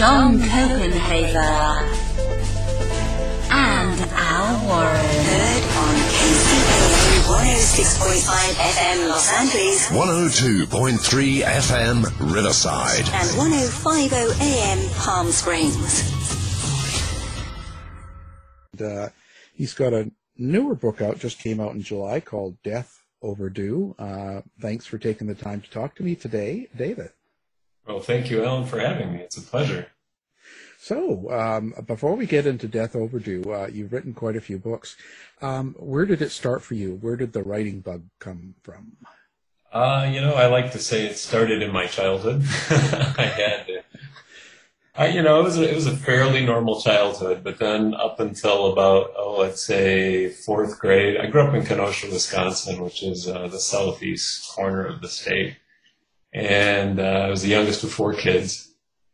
John Copenhaver, and Al Warren. Heard on KCAA 106.5 FM Los Angeles 102.3 FM Riverside. and 1050 AM Palm Springs. And, uh, he's got a newer book out, just came out in July, called Death Overdue. Uh, thanks for taking the time to talk to me today, David. Well, thank you, Ellen, for having me. It's a pleasure. So, um, before we get into Death Overdue, uh, you've written quite a few books. Um, where did it start for you? Where did the writing bug come from? Uh, you know, I like to say it started in my childhood. I had, I, you know, it was a, it was a fairly normal childhood, but then up until about, oh, let's say fourth grade, I grew up in Kenosha, Wisconsin, which is uh, the southeast corner of the state, and uh, I was the youngest of four kids.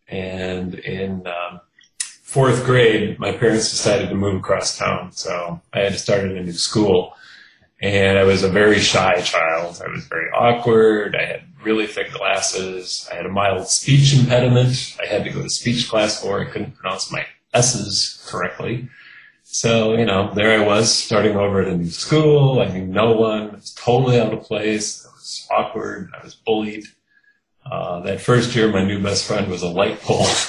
And in um, fourth grade, my parents decided to move across town, so I had to start at a new school. And I was a very shy child. I was very awkward. I had really thick glasses. I had a mild speech impediment. I had to go to speech class for. I couldn't pronounce my S's correctly. So, you know, there I was starting over at a new school. I knew no one. I was totally out of place. I was awkward. I was bullied. Uh, that first year, my new best friend was a light pole.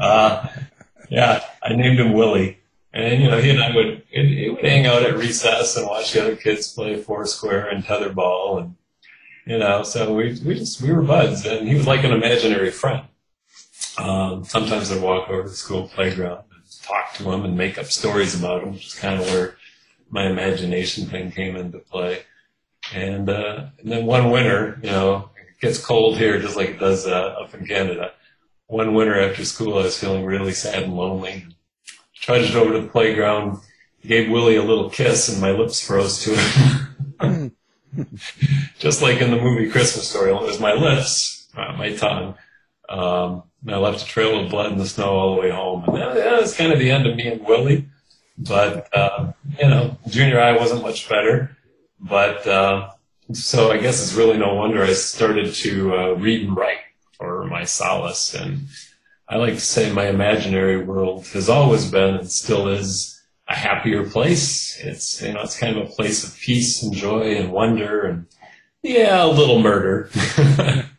uh, yeah, I named him Willie. And, you know, he and I would, he would hang out at recess and watch the other kids play foursquare and tetherball. And, you know, so we, we just, we were buds. And he was like an imaginary friend. Um, sometimes I'd walk over to the school playground and talk to him and make up stories about him, which is kind of where my imagination thing came into play. And, uh, and then one winter, you know, gets cold here just like it does uh, up in Canada. One winter after school, I was feeling really sad and lonely. Trudged over to the playground, gave Willie a little kiss, and my lips froze to it. just like in the movie Christmas Story, it was my lips, not my tongue. Um, and I left a trail of blood in the snow all the way home. And that, that was kind of the end of me and Willie. But, uh, you know, junior high wasn't much better. But, uh, so I guess it's really no wonder I started to uh, read and write for my solace. And I like to say my imaginary world has always been and still is a happier place. It's, you know, it's kind of a place of peace and joy and wonder and, yeah, a little murder.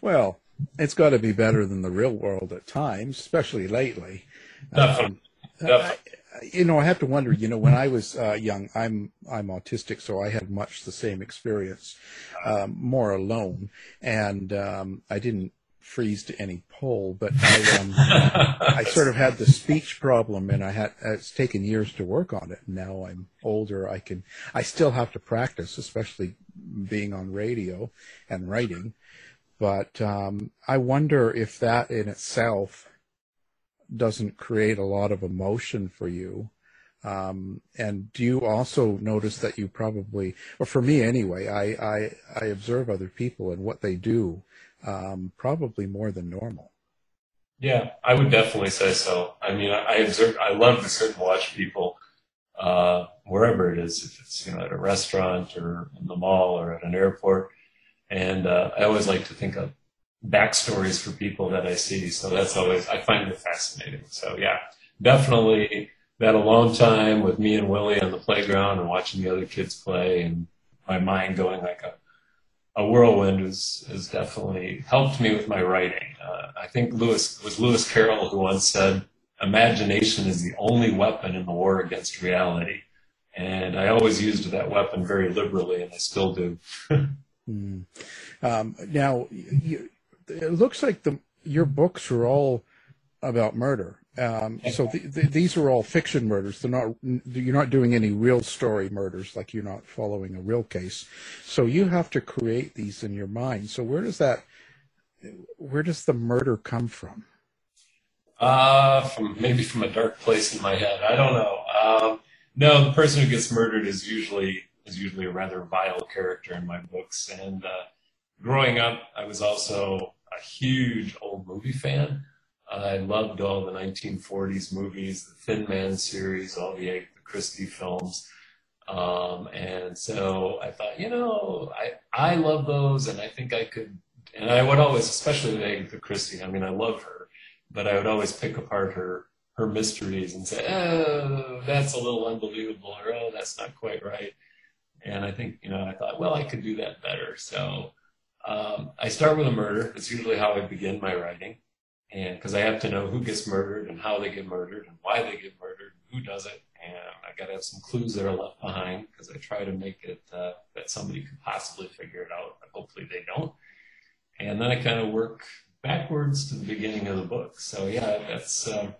well, it's got to be better than the real world at times, especially lately. Um, Definitely you know, I have to wonder. You know, when I was uh, young, I'm I'm autistic, so I had much the same experience, um, more alone, and um, I didn't freeze to any pole, but I, um, I sort of had the speech problem, and I had it's taken years to work on it. Now I'm older, I can I still have to practice, especially being on radio and writing. But um, I wonder if that in itself doesn't create a lot of emotion for you. Um, and do you also notice that you probably, or for me anyway, I, I, I observe other people and what they do um, probably more than normal. Yeah, I would definitely say so. I mean, I, I observe, I love to sit and watch people uh, wherever it is, if it's you know at a restaurant or in the mall or at an airport. And uh, I always like to think of backstories for people that I see. So that's always, I find it fascinating. So yeah, definitely that alone time with me and Willie on the playground and watching the other kids play and my mind going like a, a whirlwind has, has definitely helped me with my writing. Uh, I think Lewis was Lewis Carroll who once said, imagination is the only weapon in the war against reality. And I always used that weapon very liberally, and I still do. mm. um, now, you, it looks like the your books are all about murder. Um, so the, the, these are all fiction murders. They're not. You're not doing any real story murders. Like you're not following a real case. So you have to create these in your mind. So where does that? Where does the murder come from? Uh, from maybe from a dark place in my head. I don't know. Um, no, the person who gets murdered is usually is usually a rather vile character in my books. And uh, growing up, I was also a huge old movie fan. I loved all the 1940s movies, the Thin Man series, all the Agatha Christie films. Um, and so I thought, you know, I, I love those and I think I could, and I would always, especially with Agatha Christie, I mean, I love her, but I would always pick apart her, her mysteries and say, oh, that's a little unbelievable or, oh, that's not quite right. And I think, you know, I thought, well, I could do that better. So um, I start with a murder. It's usually how I begin my writing, and because I have to know who gets murdered and how they get murdered and why they get murdered, and who does it, and I got to have some clues that are left behind because I try to make it uh, that somebody could possibly figure it out, but hopefully they don't. And then I kind of work backwards to the beginning of the book. So yeah, that's. Uh,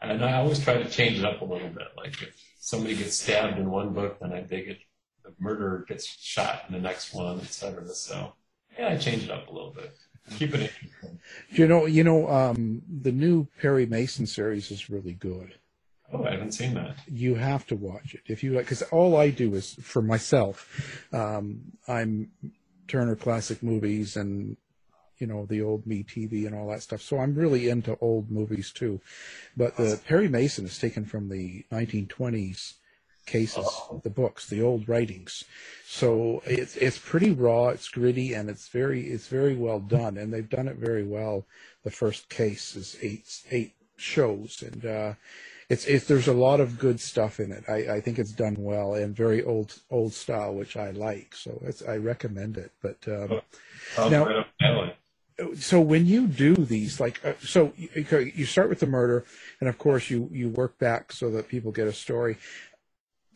and I always try to change it up a little bit. Like if somebody gets stabbed in one book, then I dig it. The murderer gets shot in the next one, etc. So yeah, I change it up a little bit. Keep it interesting. You know, you know, um, the new Perry Mason series is really good. Oh, I haven't seen that. You have to watch it if you like, because all I do is for myself. Um, I'm Turner Classic Movies and you know, the old Me TV and all that stuff. So I'm really into old movies too. But the Perry Mason is taken from the 1920s cases, the books, the old writings. So it's it's pretty raw, it's gritty, and it's very it's very well done, and they've done it very well. The first case is eight eight shows, and uh, it's it's there's a lot of good stuff in it. I, I think it's done well and very old old style, which I like. So it's I recommend it. But um, now, so when you do these, like, uh, so you, you start with the murder, and of course you you work back so that people get a story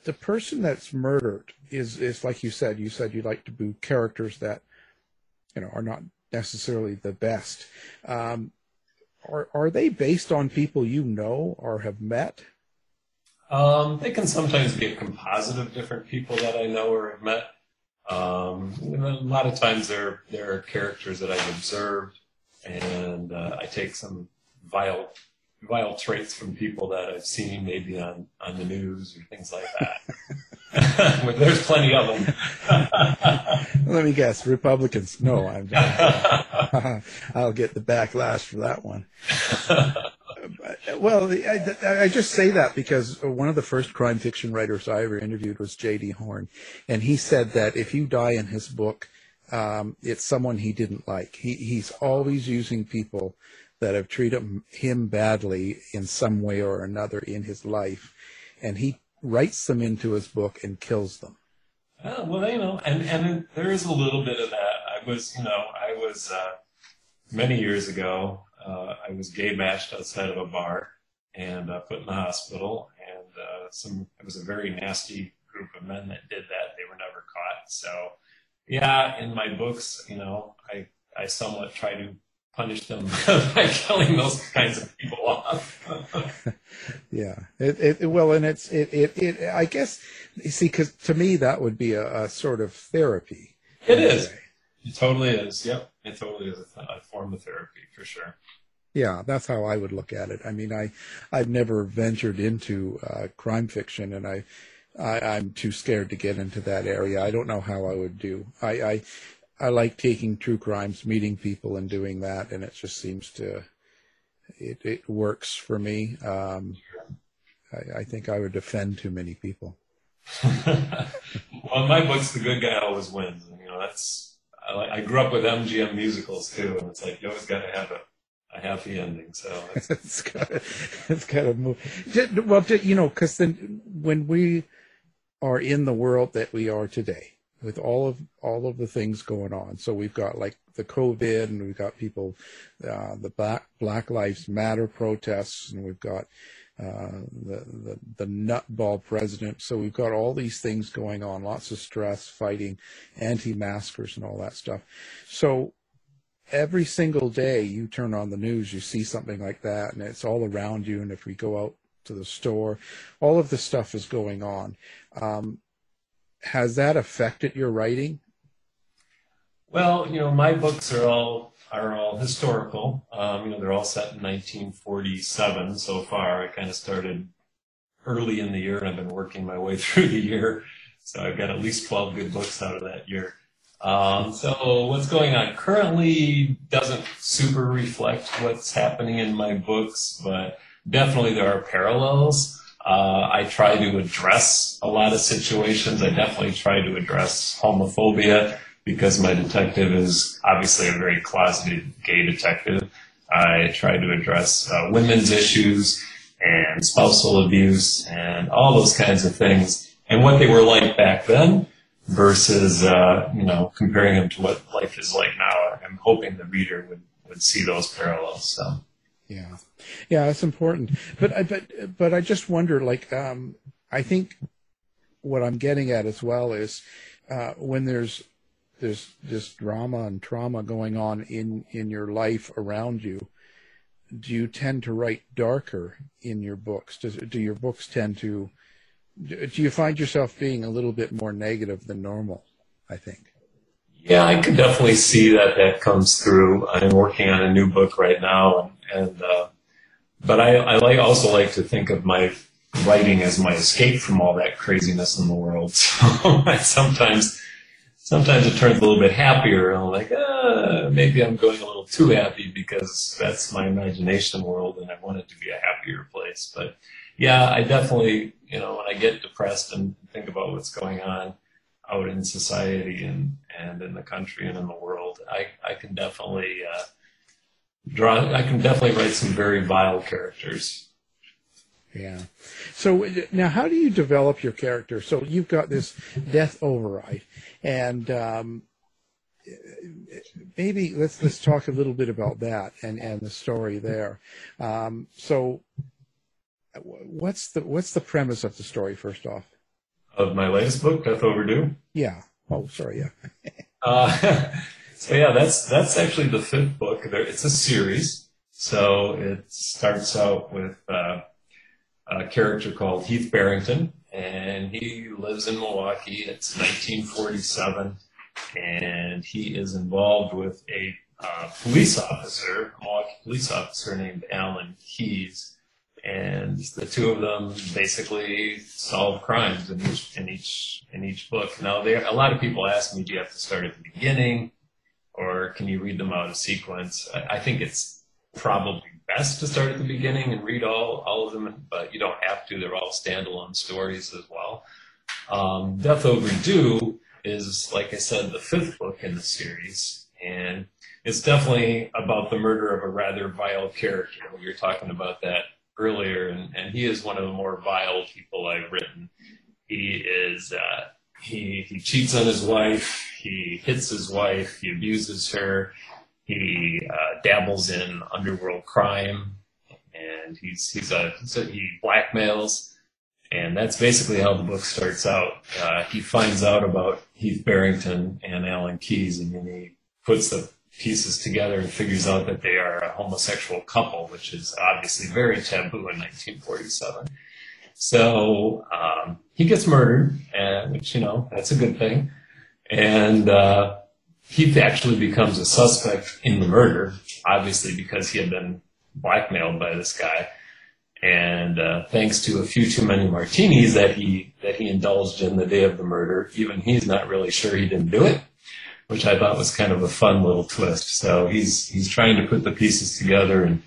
the person that's murdered is is like you said. You said you like to do characters that you know are not necessarily the best. Um, are are they based on people you know or have met? Um, they can sometimes be a composite of different people that I know or have met. Um, a lot of times they're they're characters that I've observed, and uh, I take some vile vile traits from people that I've seen maybe on, on the news or things like that. There's plenty of them. Let me guess, Republicans. No, I'm. I'll get the backlash for that one. well, I, I, just say that because one of the first crime fiction writers I ever interviewed was J.D. Horn, and he said that if you die in his book, um, it's someone he didn't like. He he's always using people that have treated him badly in some way or another in his life, and he writes them into his book and kills them. Oh, well, you know, and and there is a little bit of that. I was, you know, I was uh, many years ago. Uh, I was gay bashed outside of a bar and uh, put in the hospital, and uh, some it was a very nasty group of men that did that. They were never caught. So, yeah, in my books, you know, I I somewhat try to punish them by killing those kinds of people off. yeah, it, it, well, and it's it, it, it I guess you see, because to me that would be a, a sort of therapy. It is. It totally is. Yep, it totally is a, a form of therapy for sure. Yeah, that's how I would look at it. I mean, I I've never ventured into uh, crime fiction, and I, I am too scared to get into that area. I don't know how I would do. I, I I like taking true crimes, meeting people, and doing that, and it just seems to it it works for me. Um, I, I think I would offend too many people. well, in my books, the good guy always wins. And, you know, that's I, I grew up with MGM musicals too, and it's like you always got to have a a happy ending. So it's got it's got to move. Well, you know, because then when we are in the world that we are today, with all of all of the things going on. So we've got like the COVID, and we've got people, uh, the Black Black Lives Matter protests, and we've got uh, the, the the nutball president. So we've got all these things going on, lots of stress, fighting, anti-maskers, and all that stuff. So every single day you turn on the news, you see something like that, and it's all around you. And if we go out to the store, all of this stuff is going on. Um, has that affected your writing? Well, you know, my books are all are all historical. Um, you know, they're all set in 1947 so far. I kind of started early in the year, and I've been working my way through the year. So I've got at least 12 good books out of that year. Um, so what's going on currently doesn't super reflect what's happening in my books, but definitely there are parallels. Uh, I try to address a lot of situations. I definitely try to address homophobia because my detective is obviously a very closeted gay detective. I try to address uh, women's issues and spousal abuse and all those kinds of things and what they were like back then versus, uh, you know, comparing them to what life is like now. I'm hoping the reader would, would see those parallels. So. Yeah, yeah, it's important. But I but but I just wonder, like, um, I think what I'm getting at as well is uh, when there's there's this drama and trauma going on in in your life around you. Do you tend to write darker in your books? Does do your books tend to? Do you find yourself being a little bit more negative than normal? I think. Yeah, I can definitely see that that comes through. I'm working on a new book right now, and, and uh, but I, I like also like to think of my writing as my escape from all that craziness in the world. So I sometimes sometimes it turns a little bit happier. I'm like, uh, maybe I'm going a little too happy because that's my imagination world, and I want it to be a happier place. But yeah, I definitely, you know, when I get depressed and think about what's going on out in society and and in the country and in the world, I I can definitely. Uh, draw I can definitely write some very vile characters. Yeah. So now, how do you develop your character? So you've got this Death Overdue, and um, maybe let's let's talk a little bit about that and and the story there. Um, so, what's the what's the premise of the story first off? Of my latest book, Death Overdue. Yeah. Oh, sorry. Yeah. uh, so yeah, that's that's actually the fifth book. It's a series. So it starts out with uh, a character called Heath Barrington, and he lives in Milwaukee. It's 1947, and he is involved with a uh, police officer, a Milwaukee police officer named Alan Keyes, and the two of them basically solve crimes in each in each in each book. Now, there a lot of people ask me, do you have to start at the beginning? Or can you read them out of sequence? I, I think it's probably best to start at the beginning and read all, all of them, but you don't have to. They're all standalone stories as well. Um, Death Overdue is, like I said, the fifth book in the series, and it's definitely about the murder of a rather vile character. We were talking about that earlier, and, and he is one of the more vile people I've written. He is uh, he he cheats on his wife. He hits his wife. He abuses her. He uh, dabbles in underworld crime, and he's he's a, a, he blackmails, and that's basically how the book starts out. Uh, he finds out about Heath Barrington and Alan Keyes, and then he puts the pieces together and figures out that they are a homosexual couple, which is obviously very taboo in 1947. So um, he gets murdered, and, which, you know, that's a good thing. And uh, he actually becomes a suspect in the murder, obviously because he had been blackmailed by this guy. And uh, thanks to a few too many martinis that he that he indulged in the day of the murder, even he's not really sure he didn't do it, which I thought was kind of a fun little twist. So he's he's trying to put the pieces together and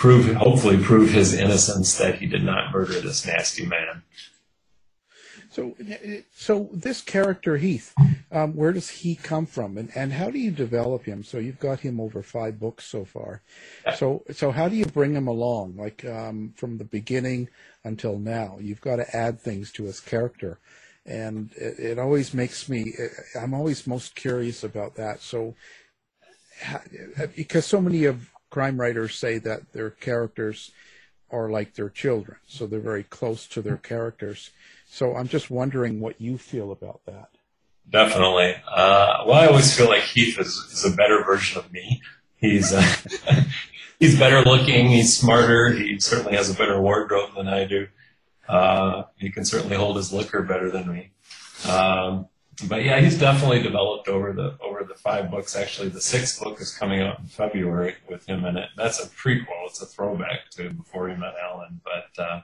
prove, hopefully prove his innocence that he did not murder this nasty man. So, so this character Heath, um, where does he come from, and and how do you develop him? So you've got him over five books so far. So so how do you bring him along, like um, from the beginning until now? You've got to add things to his character, and it, it always makes me. I'm always most curious about that. So, because so many of crime writers say that their characters are like their children, so they're very close to their characters. So I'm just wondering what you feel about that. Definitely. Uh, well, I always feel like Heath is, is a better version of me. He's uh, he's better looking. He's smarter. He certainly has a better wardrobe than I do. Uh, he can certainly hold his liquor better than me. Um, but yeah, he's definitely developed over the over the five books. Actually, the sixth book is coming out in February with him in it. That's a prequel. It's a throwback to before he met Alan. But uh,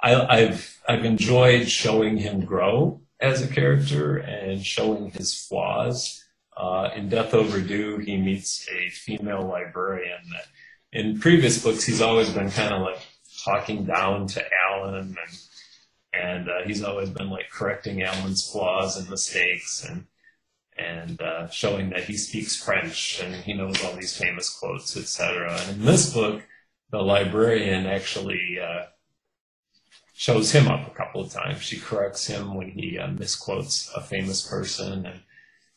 I, I've I've enjoyed showing him grow as a character and showing his flaws. Uh, in Death Overdue, he meets a female librarian. That in previous books, he's always been kind of like talking down to Alan and and uh, he's always been like correcting Alan's flaws and mistakes and and uh, showing that he speaks French and he knows all these famous quotes, etc. And in this book, the librarian actually uh, shows him up a couple of times. She corrects him when he uh, misquotes a famous person and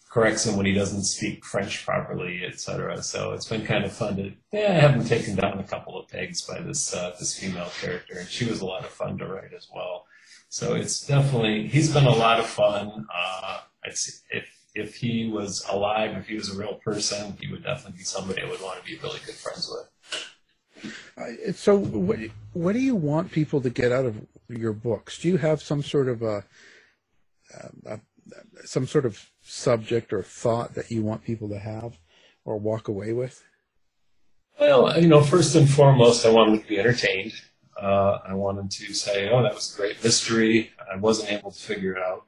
corrects him when he doesn't speak French properly, etc. So it's been kind of fun to yeah, I have him taken down a couple of pegs by this uh, this female character, and she was a lot of fun to write as well. So it's definitely he's been a lot of fun. Uh, if if he was alive, if he was a real person, he would definitely be somebody I would want to be really good friends with. Uh, so, what what do you want people to get out of your books? Do you have some sort of a, a some sort of subject or thought that you want people to have or walk away with? Well, you know, first and foremost, I want them to be entertained. Uh, I wanted to say, oh, that was a great mystery. I wasn't able to figure it out.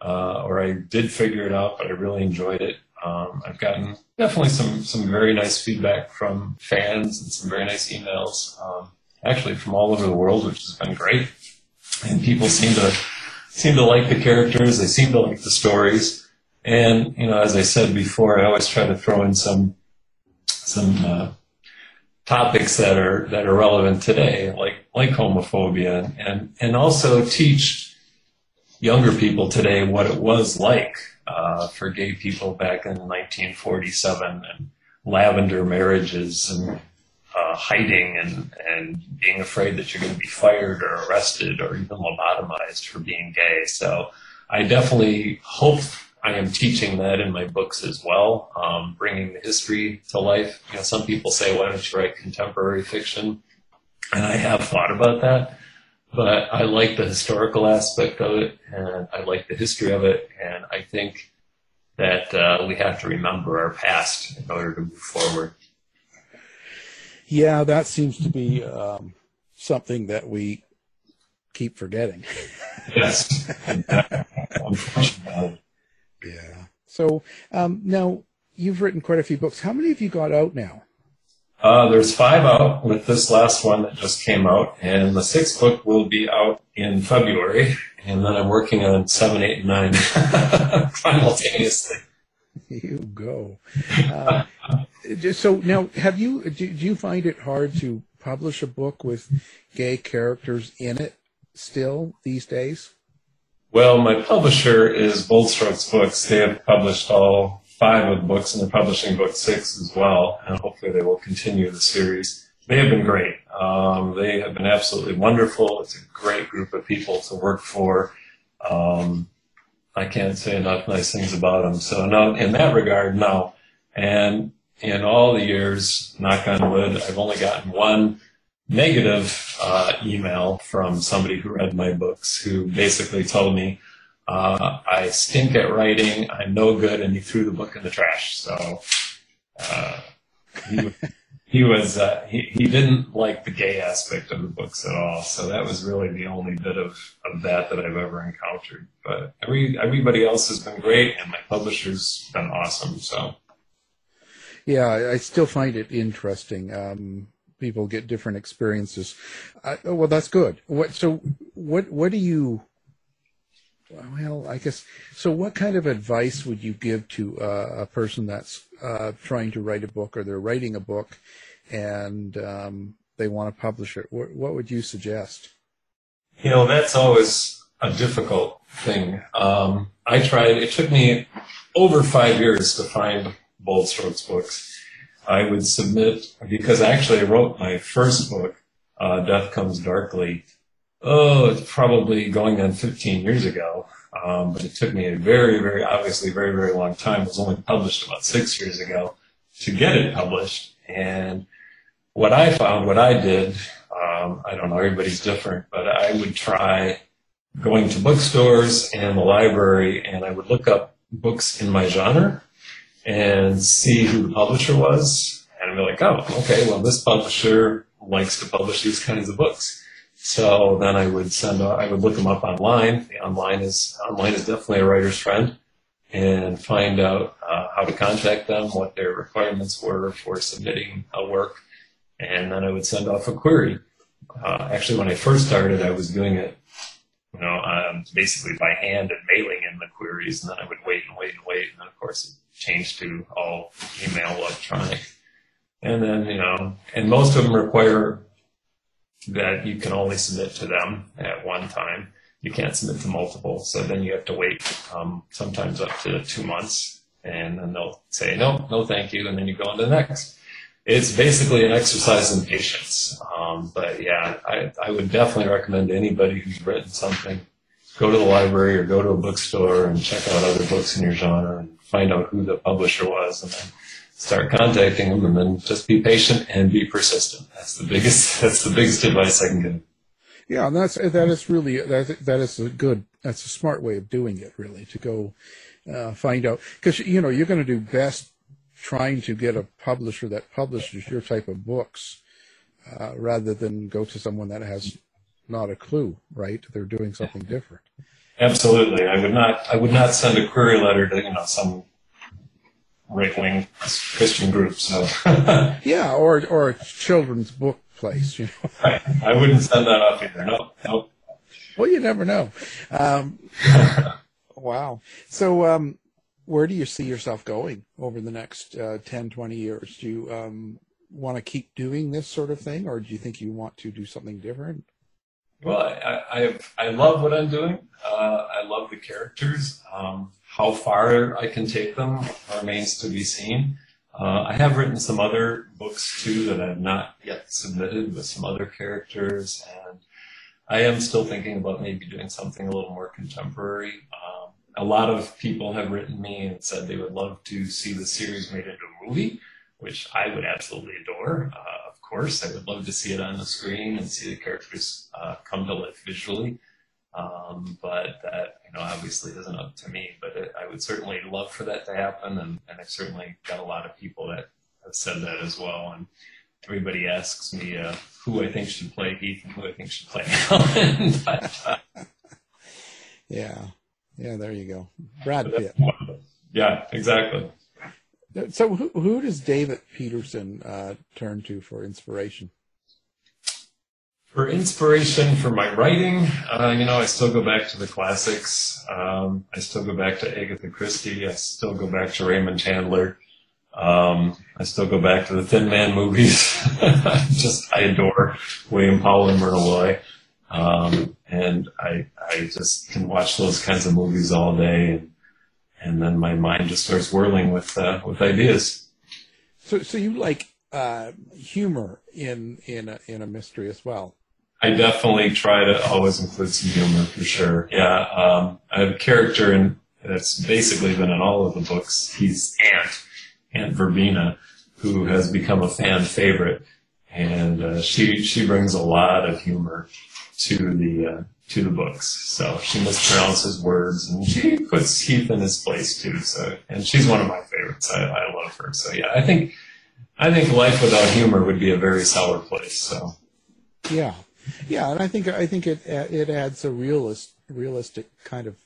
uh, or I did figure it out, but I really enjoyed it. Um, I've gotten definitely some some very nice feedback from fans and some very nice emails, um, actually from all over the world, which has been great. And people seem to seem to like the characters. They seem to like the stories. And you know, as I said before, I always try to throw in some some uh, topics that are that are relevant today, like like homophobia, and and also teach younger people today what it was like uh, for gay people back in 1947 and lavender marriages and uh, hiding and, and being afraid that you're going to be fired or arrested or even lobotomized for being gay. So I definitely hope I am teaching that in my books as well, um, bringing the history to life. You know, some people say, why don't you write contemporary fiction? And I have thought about that, but I like the historical aspect of it and I like the history of it. And I think that uh, we have to remember our past in order to move forward. Yeah, that seems to be um, something that we keep forgetting. yes. Yeah. So um, now you've written quite a few books. How many have you got out now? Uh, there's five out with this last one that just came out, and the sixth book will be out in February, and then I'm working on seven, eight, and nine simultaneously. You go. Uh, so now, have you? Do, do you find it hard to publish a book with gay characters in it still these days? Well, my publisher is Bold Strokes Books. They have published all five of the books, and they're publishing book six as well. And hopefully, they will continue the series. They have been great. Um, they have been absolutely wonderful. It's a great group of people to work for. Um, I can't say enough nice things about them. So, no, in that regard, no. And in all the years, knock on wood, I've only gotten one negative uh, email from somebody who read my books who basically told me uh, I stink at writing, I'm no good, and he threw the book in the trash. So uh, he, he was uh, he, he didn't like the gay aspect of the books at all. So that was really the only bit of, of that that I've ever encountered. But every everybody else has been great, and my publisher's been awesome. So. Yeah, I still find it interesting. Um, people get different experiences. Uh, well, that's good. What so what what do you? Well, I guess so. What kind of advice would you give to uh, a person that's uh, trying to write a book, or they're writing a book, and um, they want to publish it? What, what would you suggest? You know, that's always a difficult thing. Um, I tried. It took me over five years to find Bold Strokes books I would submit because actually I wrote my first book, uh, Death Comes Darkly. Oh, it's probably going on 15 years ago. Um, but it took me a very, very, obviously very, very long time. It was only published about six years ago to get it published. And what I found, what I did, um, I don't know, everybody's different, but I would try going to bookstores and the library and I would look up books in my genre and see who the publisher was, and I'd be like, oh, okay, well, this publisher likes to publish these kinds of books. So then I would send, I would look them up online. The online is online is definitely a writer's friend, and find out uh, how to contact them, what their requirements were for submitting a work, and then I would send off a query. Uh, actually, when I first started, I was doing it, you know, um, basically by hand and mailing in the queries, and then I would wait and wait and wait, and then of course it changed to all email electronic. And then, you know, and most of them require that you can only submit to them at one time. You can't submit to multiple. So then you have to wait um, sometimes up to two months. And then they'll say, no, no, thank you. And then you go on to the next. It's basically an exercise in patience. Um, but yeah, I, I would definitely recommend to anybody who's written something, go to the library or go to a bookstore and check out other books in your genre and find out who the publisher was and then start contacting them and then just be patient and be persistent. That's the biggest, that's the biggest advice I can give. Yeah, and that's, that is really, that, that is a good, that's a smart way of doing it really, to go uh, find out. Cause, you know, you're going to do best trying to get a publisher that publishes your type of books, uh, rather than go to someone that has not a clue, right? They're doing something different. Absolutely, I would not. I would not send a query letter to you know some right wing Christian group. So yeah, or or a children's book place. You know, right. I wouldn't send that off either. No, no. Well, you never know. Um, wow. So, um, where do you see yourself going over the next uh, 10, 20 years? Do you um, want to keep doing this sort of thing, or do you think you want to do something different? Well, I I, I love what I'm doing. Uh, I love the characters. Um, how far I can take them remains to be seen. Uh, I have written some other books too that I've not yet submitted with some other characters, and I am still thinking about maybe doing something a little more contemporary. Um, a lot of people have written me and said they would love to see the series made into a movie, which I would absolutely adore. Uh, of course, I would love to see it on the screen and see the characters uh, come to life visually. Um, but that, you know, obviously isn't up to me. But it, I would certainly love for that to happen, and, and I've certainly got a lot of people that have said that as well. And everybody asks me uh, who I think should play Heath and who I think should play Alan. but, uh, yeah, yeah, there you go, Brad Pitt. Yeah, exactly. So, who, who does David Pederson uh, turn to for inspiration? For inspiration for my writing, uh, you know, I still go back to the classics. Um, I still go back to Agatha Christie. I still go back to Raymond Chandler. Um, I still go back to the Thin Man movies. just I adore William Powell and Myrna Loy, um, and I I just can watch those kinds of movies all day, and and then my mind just starts whirling with uh, with ideas. So so you like uh, humor in in a, in a mystery as well. I definitely try to always include some humor for sure. Yeah, um, I have a character in that's basically been in all of the books. He's Aunt, Aunt Verbena, who has become a fan favorite, and uh, she she brings a lot of humor to the uh, to the books. So she mispronounces words, and she puts Heath in his place too. So and she's one of my favorites. I, I love her. So yeah, I think I think life without humor would be a very sour place. So yeah, yeah, and I think I think it it adds a realist realistic kind of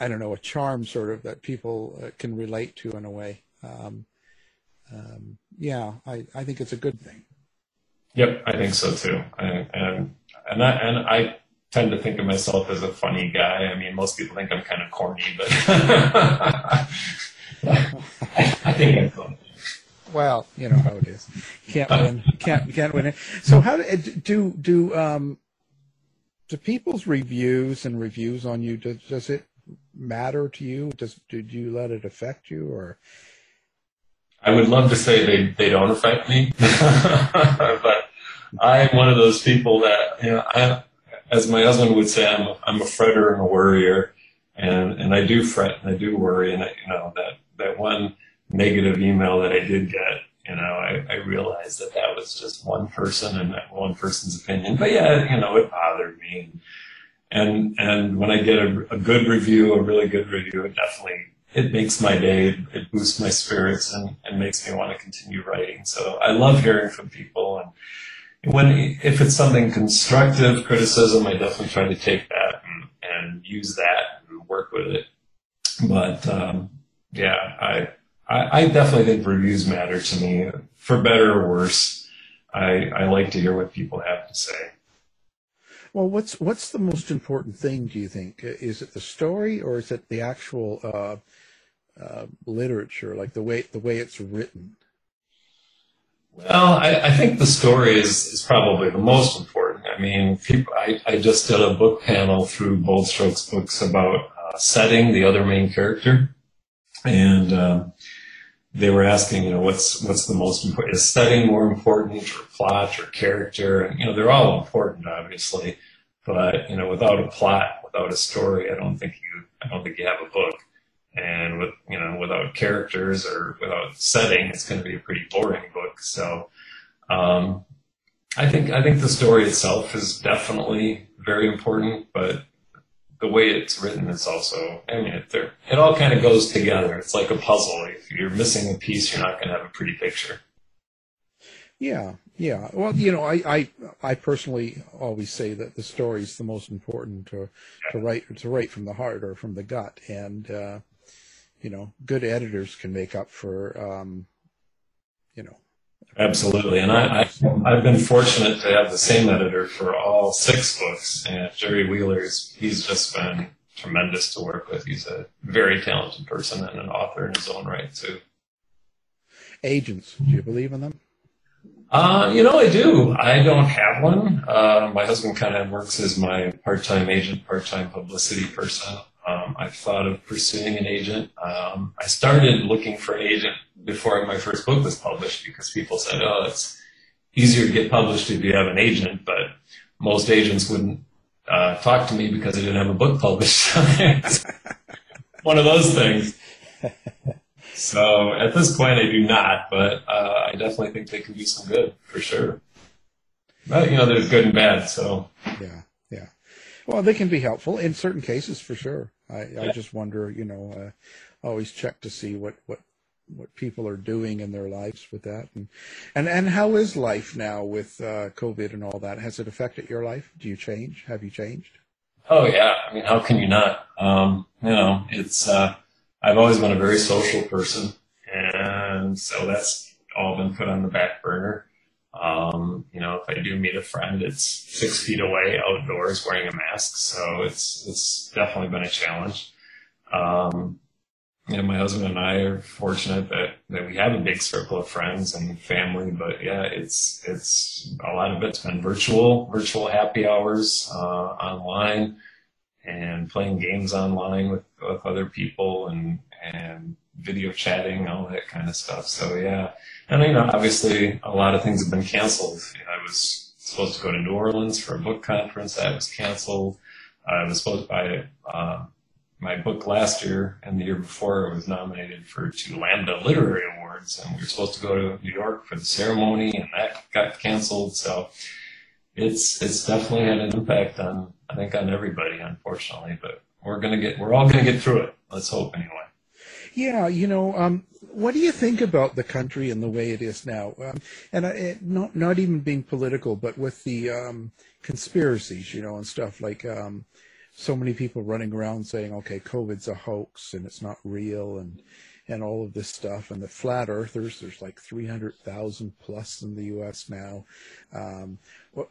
I don't know a charm sort of that people uh, can relate to in a way. Um, um, yeah, I, I think it's a good thing. Yep, I think so too. And and and I, and I tend to think of myself as a funny guy. I mean, most people think I'm kind of corny, but I think I'm funny. Well, you know how it is. Can't win. Can't can't win it. So how do do um do people's reviews and reviews on you does, does it matter to you? Does did you let it affect you or? I would love to say they they don't affect me, but I'm one of those people that you know. I, as my husband would say, I'm a, I'm a fretter and a worrier, and and I do fret and I do worry, and I, you know that that one negative email that I did get, you know, I, I realized that that was just one person and that one person's opinion. But yeah, you know, it bothered me. And, and when I get a, a good review, a really good review, it definitely, it makes my day. It boosts my spirits and, and makes me want to continue writing. So I love hearing from people. And when, if it's something constructive criticism, I definitely try to take that and, and use that and work with it. But, um, yeah, I, I, I definitely think reviews matter to me, for better or worse. I, I like to hear what people have to say. Well, what's what's the most important thing? Do you think is it the story or is it the actual uh, uh, literature, like the way the way it's written? Well, I, I, think the story is, is probably the most important. I mean, people, I, I just did a book panel through Bold Strokes books about uh, setting the other main character, and um, they were asking, you know, what's what's the most important? Is setting more important, or plot, or character? And you know, they're all important, obviously, but you know, without a plot, without a story, I don't think you, I don't think you have a book. And with you know, without characters or without setting, it's going to be a pretty boring book. So, um, I think I think the story itself is definitely very important, but the way it's written is also, I mean, it, it all kind of goes together. It's like a puzzle. If you're missing a piece, you're not going to have a pretty picture. Yeah, yeah. Well, you know, I, I, I personally always say that the story is the most important to, to write, to write from the heart or from the gut. And, uh, you know, good editors can make up for, um, you know. Absolutely. And I, I, I've been fortunate to have the same editor for all six books. And Jerry Wheeler, is, he's just been tremendous to work with. He's a very talented person and an author in his own right, too. Agents, do you believe in them? Uh, you know, I do. I don't have one. Uh, my husband kind of works as my part-time agent, part-time publicity person. Um, I've thought of pursuing an agent. Um, I started looking for an agent before my first book was published because people said, "Oh, it's easier to get published if you have an agent," but most agents wouldn't uh, talk to me because I didn't have a book published. One of those things. So at this point, I do not, but uh, I definitely think they can do some good for sure. But you know, there's good and bad. So yeah, yeah. Well, they can be helpful in certain cases for sure. I. I just wonder, you know, uh, always check to see what what what people are doing in their lives with that, and and and how is life now with uh, COVID and all that? Has it affected your life? Do you change? Have you changed? Oh yeah, I mean, how can you not? Um, you know, it's. Uh, I've always been a very social person, and so that's all been put on the back burner. Um, you know, if I do meet a friend, it's six feet away, outdoors, wearing a mask. So it's it's definitely been a challenge. Um, know, my husband and I are fortunate that, that we have a big circle of friends and family, but yeah, it's, it's a lot of it's been virtual, virtual happy hours, uh, online and playing games online with, with other people and, and video chatting, all that kind of stuff. So yeah. And you know, obviously a lot of things have been canceled. You know, I was supposed to go to New Orleans for a book conference. That was canceled. I was supposed by, uh, my book last year and the year before it was nominated for two Lambda Literary Awards and we were supposed to go to New York for the ceremony and that got canceled. So it's, it's definitely had an impact on, I think on everybody, unfortunately, but we're to get, we're all to get through it. Let's hope anyway. Yeah, you know, um, what do you think about the country and the way it is now? Um, and it, not not even being political, but with the um, conspiracies, you know, and stuff like um, so many people running around saying, "Okay, COVID's a hoax and it's not real," and and all of this stuff. And the flat earthers, there's like 300,000 plus in the U.S. now. Um, what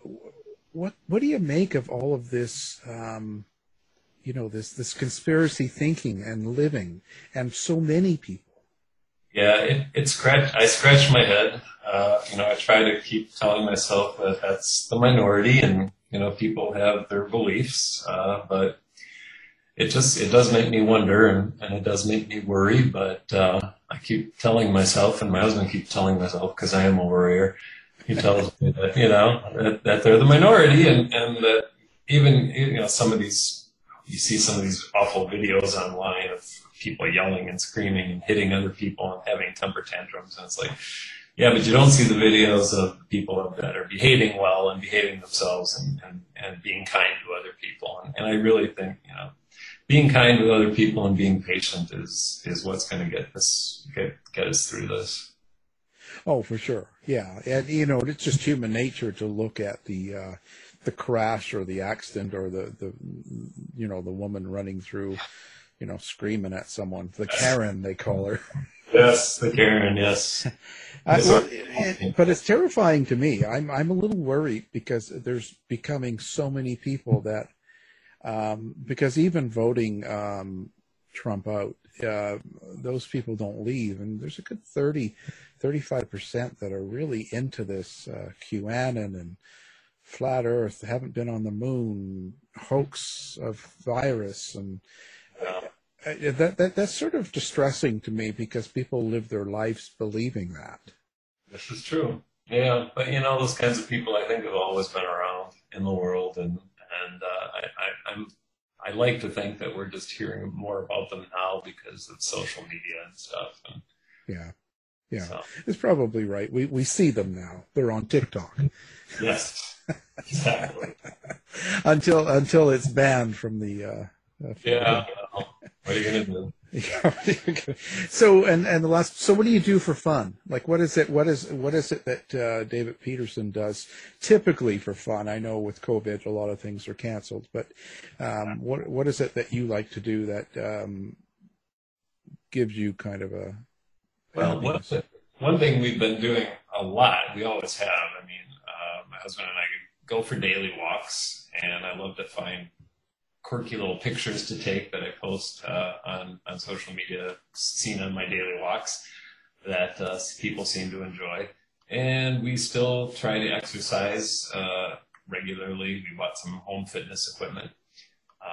what what do you make of all of this? Um, you know this this conspiracy thinking and living, and so many people. Yeah, it, it scratch. I scratch my head. Uh, you know, I try to keep telling myself that that's the minority, and you know, people have their beliefs. Uh, but it just it does make me wonder, and, and it does make me worry. But uh, I keep telling myself, and my husband keeps telling myself because I am a worrier. He tells me that you know that, that they're the minority, and and that even you know some of these you see some of these awful videos online of people yelling and screaming and hitting other people and having temper tantrums. And it's like, yeah, but you don't see the videos of people that are behaving well and behaving themselves and, and, and being kind to other people. And, and I really think, you know, being kind with other people and being patient is, is what's going to get this, get, get us through this. Oh, for sure. Yeah. And, you know, it's just human nature to look at the, uh, the crash or the accident or the, the you know the woman running through you know screaming at someone. The karen they call her. Yes the karen yes. I, well, it, but it's terrifying to me. I'm i'm a little worried because there's becoming so many people that um, because even voting um, trump out uh, those people don't leave. And there's a good 30 35% that are really into this uh, qanon and flat Earth, haven't been on the moon, hoax of virus, and uh, that, that that's sort of distressing to me because people live their lives believing that. This is true. Yeah, but you know, those kinds of people I think have always been around in the world, and and uh, I, I, I'm I like to think that we're just hearing more about them now because of social media and stuff. And, yeah, yeah, so. it's probably right. We we see them now. They're on TikTok. yes. Exactly. until until it's banned from the. Uh, uh yeah. Well, what are you gonna do? so and and the last so what do you do for fun like what is it what is what is it that uh, david pederson does typically for fun i know with covid a lot of things are canceled but um, what what is it that you like to do that um, gives you kind of a well one, one thing we've been doing a lot we always have i mean uh, my husband and i go for daily walks and i love to find quirky little pictures to take that I post uh, on on social media, seen on my daily walks, that uh, people seem to enjoy. And we still try to exercise uh, regularly. We bought some home fitness equipment,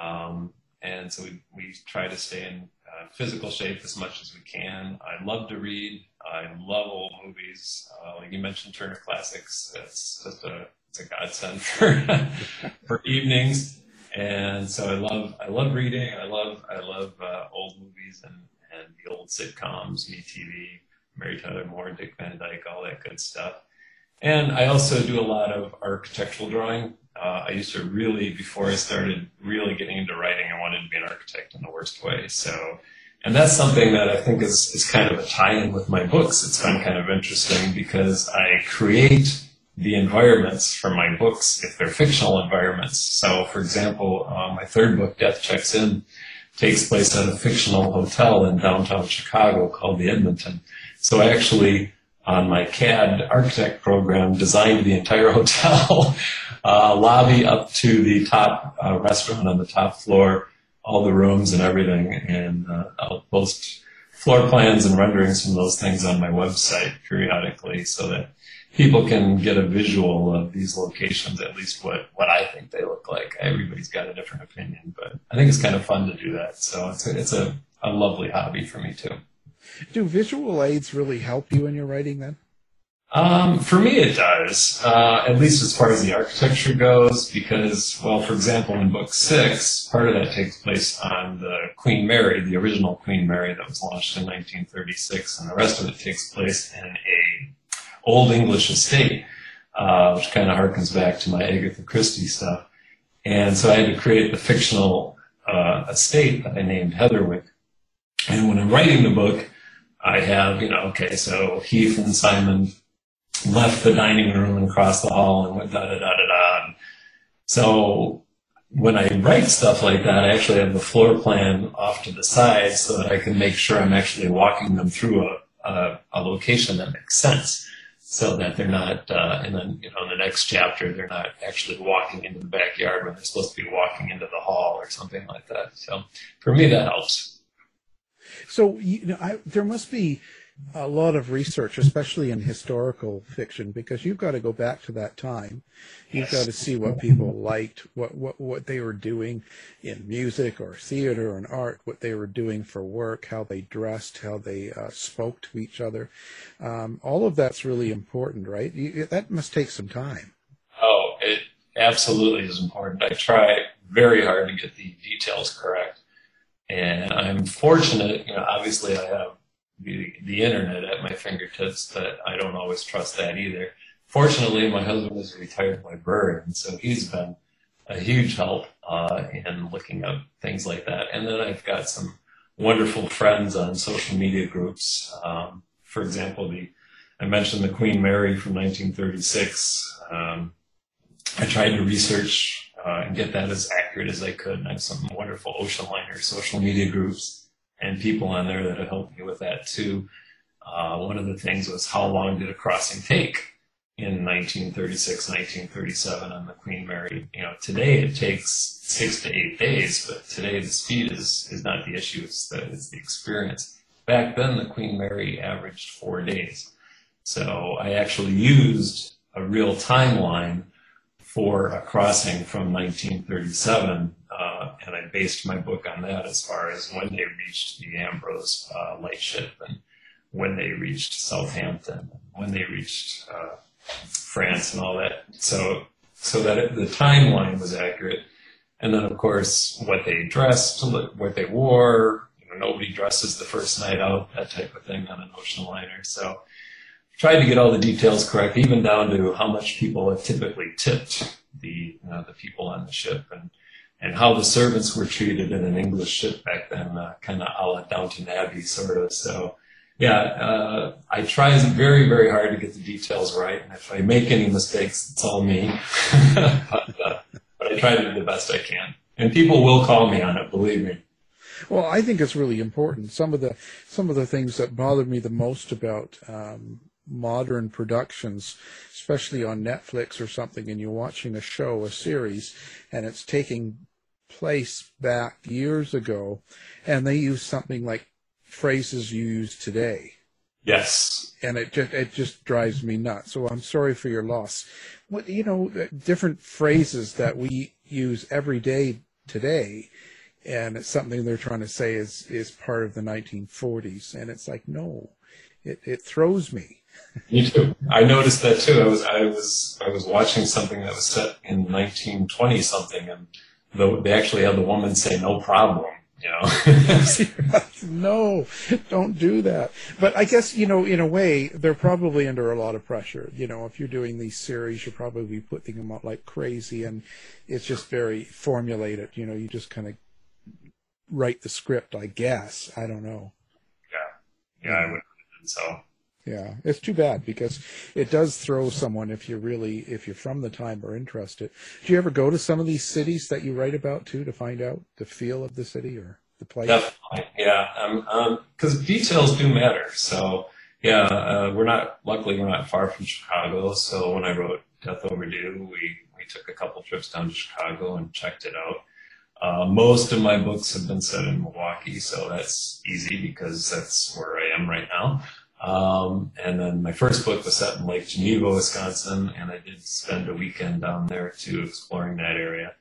um, and so we we try to stay in uh, physical shape as much as we can. I love to read. I love old movies. Uh, like you mentioned, Turner Classics. It's just a it's a godsend for for evenings and so I love I love reading. I love I love uh, old movies and and the old sitcoms, MeTV, Mary Tyler Moore, Dick Van Dyke, all that good stuff. And I also do a lot of architectural drawing. Uh, I used to really, before I started really getting into writing, I wanted to be an architect in the worst way. So, and that's something that I think is, is kind of a tie-in with my books. It's been kind of interesting because I create the environments from my books if they're fictional environments. So, for example, uh, my third book, Death Checks In, takes place at a fictional hotel in downtown Chicago called the Edmonton. So I actually, on my CAD architect program, designed the entire hotel uh, lobby up to the top uh, restaurant on the top floor, all the rooms and everything. And uh, I'll post floor plans and renderings from those things on my website periodically so that people can get a visual of these locations, at least what, what I think they look like. Everybody's got a different opinion, but I think it's kind of fun to do that. So it's a, it's a, a lovely hobby for me too. Do visual aids really help you in your writing then? Um, for me, it does, uh, at least as far as the architecture goes, because, well, for example, in book six, part of that takes place on the Queen Mary, the original Queen Mary that was launched in 1936, and the rest of it takes place in a Old English estate, uh, which kind of harkens back to my Agatha Christie stuff. And so I had to create the fictional uh, estate that I named Heatherwick. And when I'm writing the book, I have, you know, okay, so Heath and Simon left the dining room and crossed the hall and went da da da da da. So when I write stuff like that, I actually have the floor plan off to the side so that I can make sure I'm actually walking them through a, a, a location that makes sense so that they're not, uh, and then, you know, in the next chapter, they're not actually walking into the backyard when they're supposed to be walking into the hall or something like that. So for me, that helps. So, you know, I, there must be a lot of research, especially in historical fiction, because you've got to go back to that time. You've got to see what people liked, what, what, what they were doing in music or theater and art, what they were doing for work, how they dressed, how they uh, spoke to each other. Um, all of that's really important, right? You, that must take some time. Oh, it absolutely is important. I try very hard to get the details correct. And I'm fortunate, you know, obviously I have the, the internet at my fingertips, but I don't always trust that either. Fortunately, my husband is a retired librarian, so he's been a huge help uh, in looking up things like that. And then I've got some wonderful friends on social media groups. Um, for example, the I mentioned the Queen Mary from 1936. Um, I tried to research uh, and get that as accurate as I could. And I have some wonderful ocean liner social media groups and people on there that have helped me with that too. Uh, one of the things was how long did a crossing take in 1936, 1937 on the Queen Mary? You know, today it takes six to eight days, but today the speed is, is not the issue, it's the, it's the experience. Back then, the Queen Mary averaged four days. So I actually used a real timeline for a crossing from 1937 uh, and I based my book on that as far as when they reached the Ambrose uh, lightship and when they reached Southampton, when they reached uh, France and all that. So, so that it, the timeline was accurate. And then, of course, what they dressed, what they wore. You know, nobody dresses the first night out, that type of thing on an ocean liner. So, tried to get all the details correct, even down to how much people have typically tipped the the people on the ship and and how the servants were treated in an English ship back then. Uh, kind of a la Downton Abbey sort of. So yeah, uh, I try very, very hard to get the details right. And if I make any mistakes, it's all me. but, uh, but I try to do the best I can. And people will call me on it, believe me. Well, I think it's really important. Some of the some of the things that bother me the most about um, modern productions, especially on Netflix or something, and you're watching a show, a series, and it's taking place back years ago, and they use something like phrases you use today. Yes. And it just it just drives me nuts. So I'm sorry for your loss. What you know, different phrases that we use every day today, and it's something they're trying to say is is part of the 1940s, and it's like no, it it throws me. Me too. I noticed that too. I was I was I was watching something that was set in 1920 something, and the, they actually had the woman say no problem you know. no, don't do that. But I guess you know, in a way, they're probably under a lot of pressure. You know, if you're doing these series, you're probably putting them out like crazy, and it's just very formulated. You know, you just kind of write the script. I guess I don't know. Yeah, yeah, I would. So yeah, it's too bad because it does throw someone if you're really if you're from the time or interested. Do you ever go to some of these cities that you write about too to find out the feel of the city or the place? Definitely, yeah. Because um, details do matter. So yeah, uh, we're not luckily we're not far from Chicago. So when I wrote Death Overdue, we we took a couple trips down to Chicago and checked it out. Uh, most of my books have been set in Milwaukee, so that's easy because that's where I am right now. Um, and then my first book was set in Lake Geneva, Wisconsin, and I did spend a weekend down there too, exploring that area.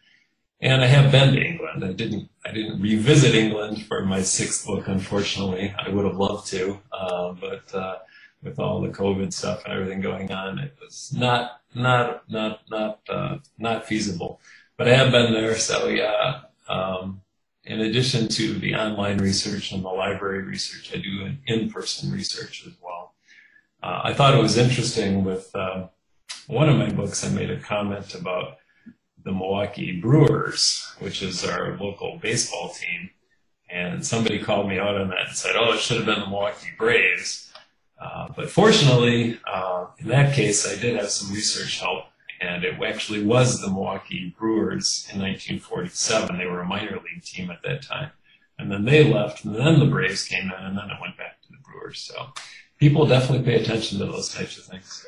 And I have been to England. I didn't, I didn't revisit England for my sixth book, unfortunately. I would have loved to, uh, but uh, with all the COVID stuff and everything going on, it was not, not, not, not, uh, not feasible. But I have been there, so yeah. Um, in addition to the online research and the library research, I do an in-person research as well. Uh, I thought it was interesting with uh, one of my books, I made a comment about the Milwaukee Brewers, which is our local baseball team. And somebody called me out on that and said, oh, it should have been the Milwaukee Braves. Uh, but fortunately, uh, in that case, I did have some research help and it actually was the Milwaukee Brewers in 1947. They were a minor league team at that time. And then they left, and then the Braves came in, and then it went back to the Brewers. So people definitely pay attention to those types of things.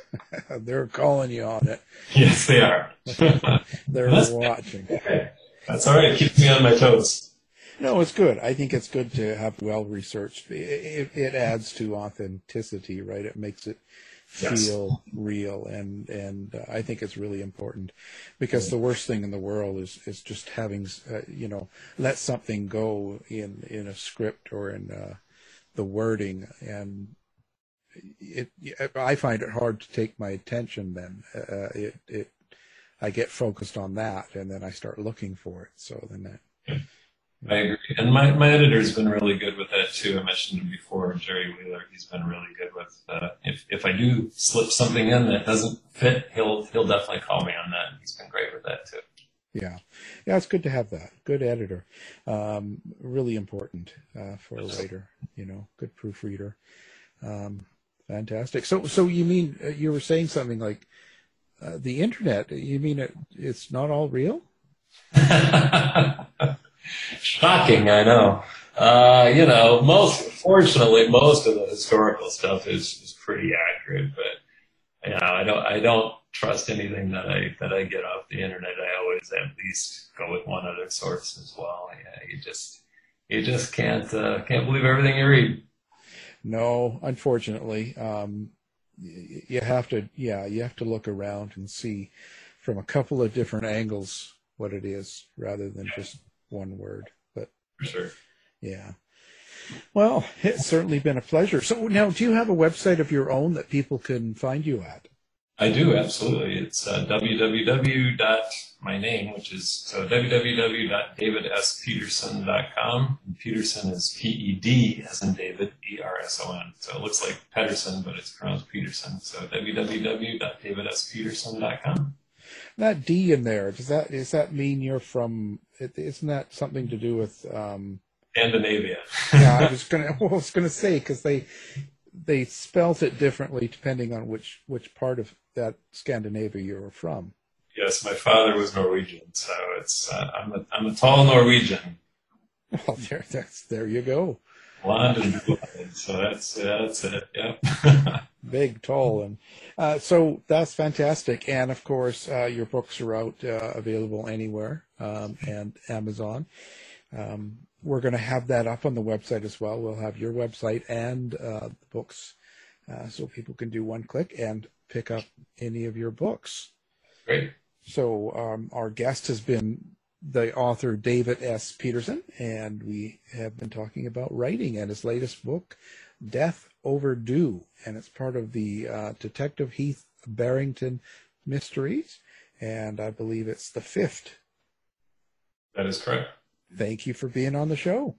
They're calling you on it. Yes, they are. They're watching. Okay. That's all right. It keeps me on my toes. No, it's good. I think it's good to have well researched. It, it, it adds to authenticity, right? It makes it feel yes. real and and uh, I think it's really important because the worst thing in the world is is just having uh, you know let something go in in a script or in uh, the wording and it I find it hard to take my attention then uh, uh, it it I get focused on that and then I start looking for it so then that I agree. And my, my editor's been really good with that too. I mentioned him before, Jerry Wheeler. He's been really good with, uh, if, if I do slip something in that doesn't fit, he'll, he'll definitely call me on that. He's been great with that too. Yeah. Yeah. It's good to have that. Good editor. Um, really important, uh, for a writer, you know, good proofreader. Um, fantastic. So, so you mean, uh, you were saying something like, uh, the internet, you mean it, it's not all real? Shocking, I know. Uh, you know, most fortunately, most of the historical stuff is, is pretty accurate, but you know, I don't I don't trust anything that I that I get off the internet. I always at least go with one other source as well. Yeah, you just you just can't uh, can't believe everything you read. No, unfortunately, um, you have to yeah you have to look around and see from a couple of different angles what it is rather than just one word. But for sure, yeah. Well, it's certainly been a pleasure. So now, do you have a website of your own that people can find you at? I do absolutely. It's uh, www. my name, which is so www.davidspederson.com. And Pederson is P E D as in David E R S O N. So it looks like Pederson, but it's pronounced Peterson. So www.davidspederson.com. That D in there does that does that mean you're from? Isn't that something to do with um, Scandinavia. yeah, I was gonna. Well, I was gonna say because they they spelt it differently depending on which which part of that Scandinavia you were from. Yes, my father was Norwegian, so it's uh, I'm a I'm a tall Norwegian. Well, there that's there you go. Blonde and blonde, so that's that's it. Yep. Big, tall, and uh, so that's fantastic. And of course, uh, your books are out uh, available anywhere um, and Amazon. Um, we're going to have that up on the website as well. We'll have your website and uh, the books, uh, so people can do one click and pick up any of your books. Great. So um, our guest has been the author David S. Pederson, and we have been talking about writing and his latest book, Death Overdue, and it's part of the uh, Detective Heath Barrington mysteries, and I believe it's the fifth. That is correct. Thank you for being on the show.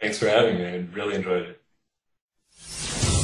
Thanks for having me. I really enjoyed it.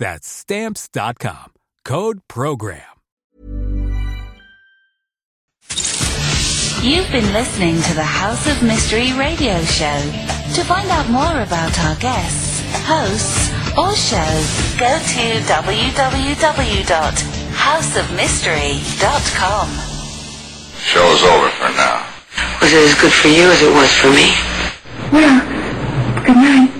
That's Stamps.com. Code PROGRAM. You've been listening to the House of Mystery radio show. To find out more about our guests, hosts, or shows, go to www.houseofmystery.com. Show's over for now. Was it as good for you as it was for me? Well, good night.